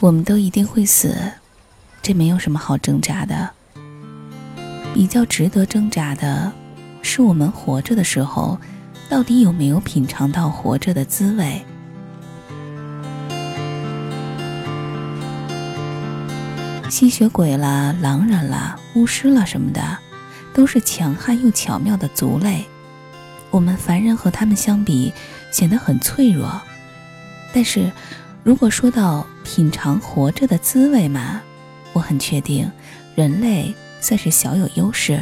我们都一定会死，这没有什么好挣扎的。比较值得挣扎的，是我们活着的时候，到底有没有品尝到活着的滋味？吸血鬼啦、狼人啦、巫师啦什么的，都是强悍又巧妙的族类。我们凡人和他们相比，显得很脆弱。但是，如果说到品尝活着的滋味嘛，我很确定，人类算是小有优势。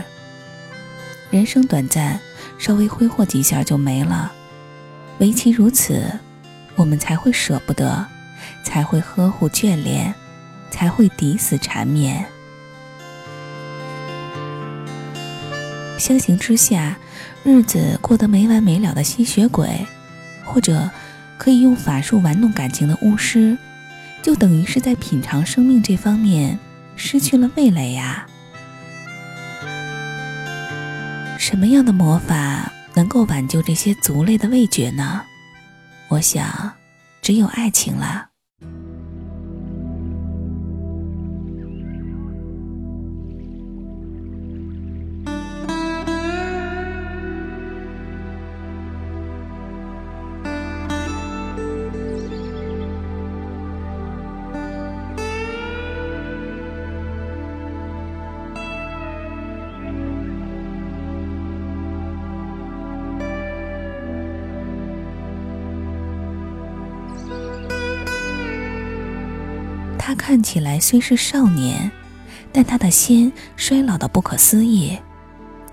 人生短暂，稍微挥霍几下就没了，唯其如此，我们才会舍不得，才会呵护眷恋，才会抵死缠绵。相形之下，日子过得没完没了的吸血鬼，或者可以用法术玩弄感情的巫师，就等于是在品尝生命这方面失去了味蕾呀。什么样的魔法能够挽救这些族类的味觉呢？我想，只有爱情了。看起来虽是少年，但他的心衰老的不可思议，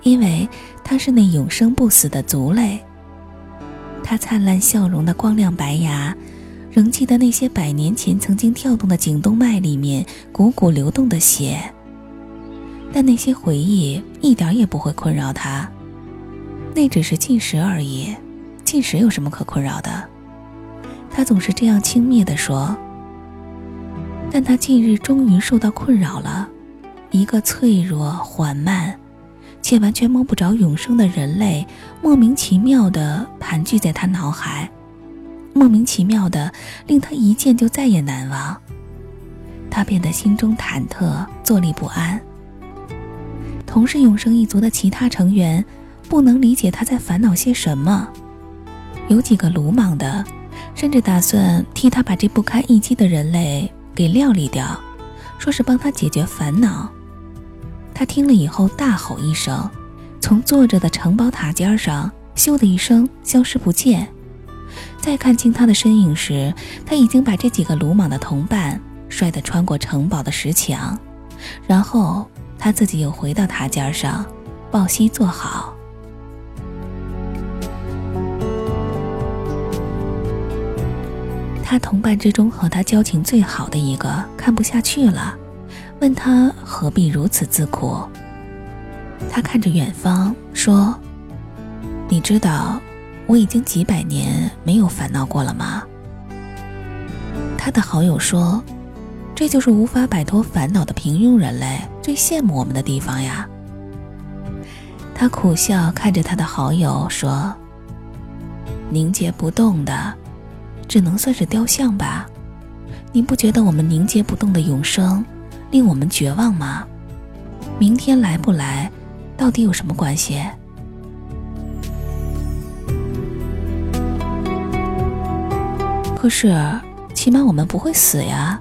因为他是那永生不死的族类。他灿烂笑容的光亮白牙，仍记得那些百年前曾经跳动的颈动脉里面汩汩流动的血。但那些回忆一点也不会困扰他，那只是进食而已，进食有什么可困扰的？他总是这样轻蔑地说。但他近日终于受到困扰了，一个脆弱、缓慢，且完全摸不着永生的人类，莫名其妙地盘踞在他脑海，莫名其妙的令他一见就再也难忘。他变得心中忐忑，坐立不安。同是永生一族的其他成员，不能理解他在烦恼些什么，有几个鲁莽的，甚至打算替他把这不堪一击的人类。给料理掉，说是帮他解决烦恼。他听了以后大吼一声，从坐着的城堡塔尖上咻的一声消失不见。再看清他的身影时，他已经把这几个鲁莽的同伴摔得穿过城堡的石墙，然后他自己又回到塔尖上，抱膝坐好。他同伴之中和他交情最好的一个看不下去了，问他何必如此自苦。他看着远方说：“你知道我已经几百年没有烦恼过了吗？”他的好友说：“这就是无法摆脱烦恼的平庸人类最羡慕我们的地方呀。”他苦笑看着他的好友说：“凝结不动的。”只能算是雕像吧，你不觉得我们凝结不动的永生令我们绝望吗？明天来不来，到底有什么关系？可是，起码我们不会死呀。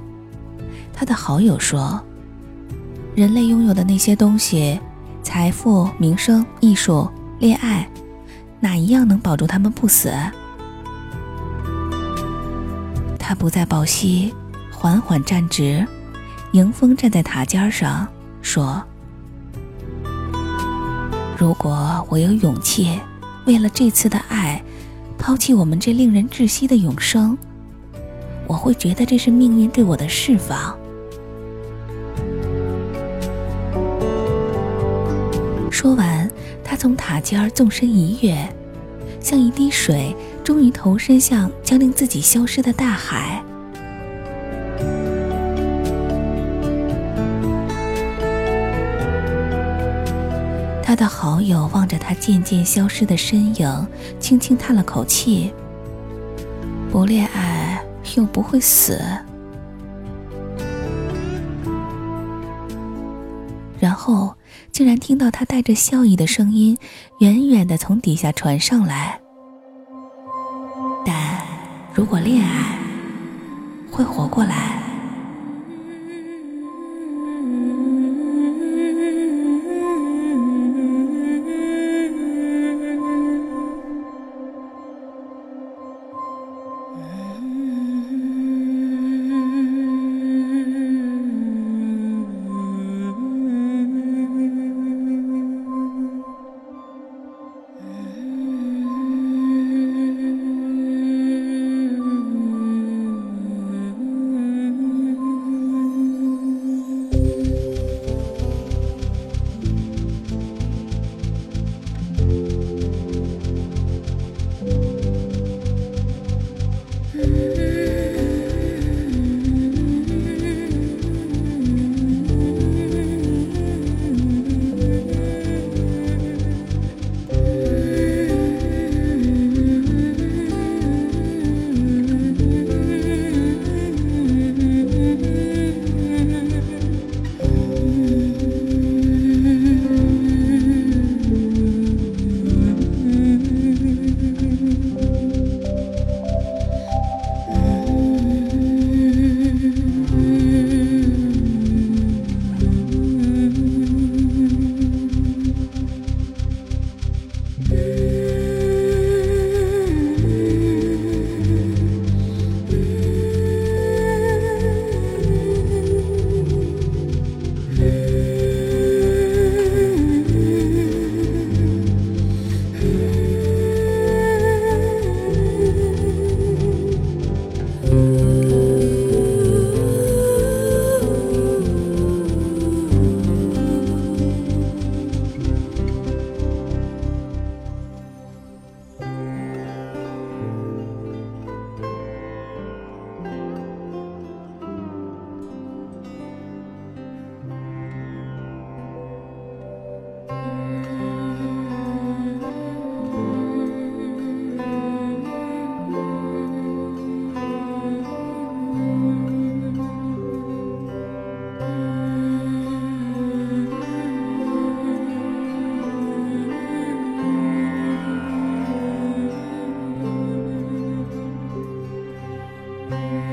他的好友说：“人类拥有的那些东西，财富、名声、艺术、恋爱，哪一样能保住他们不死？”他不再抱膝，缓缓站直，迎风站在塔尖上，说：“如果我有勇气，为了这次的爱，抛弃我们这令人窒息的永生，我会觉得这是命运对我的释放。”说完，他从塔尖纵身一跃。像一滴水，终于投身向将令自己消失的大海。他的好友望着他渐渐消失的身影，轻轻叹了口气：“不恋爱又不会死。”竟然听到他带着笑意的声音，远远的从底下传上来。但如果恋爱，会活过来。Thank.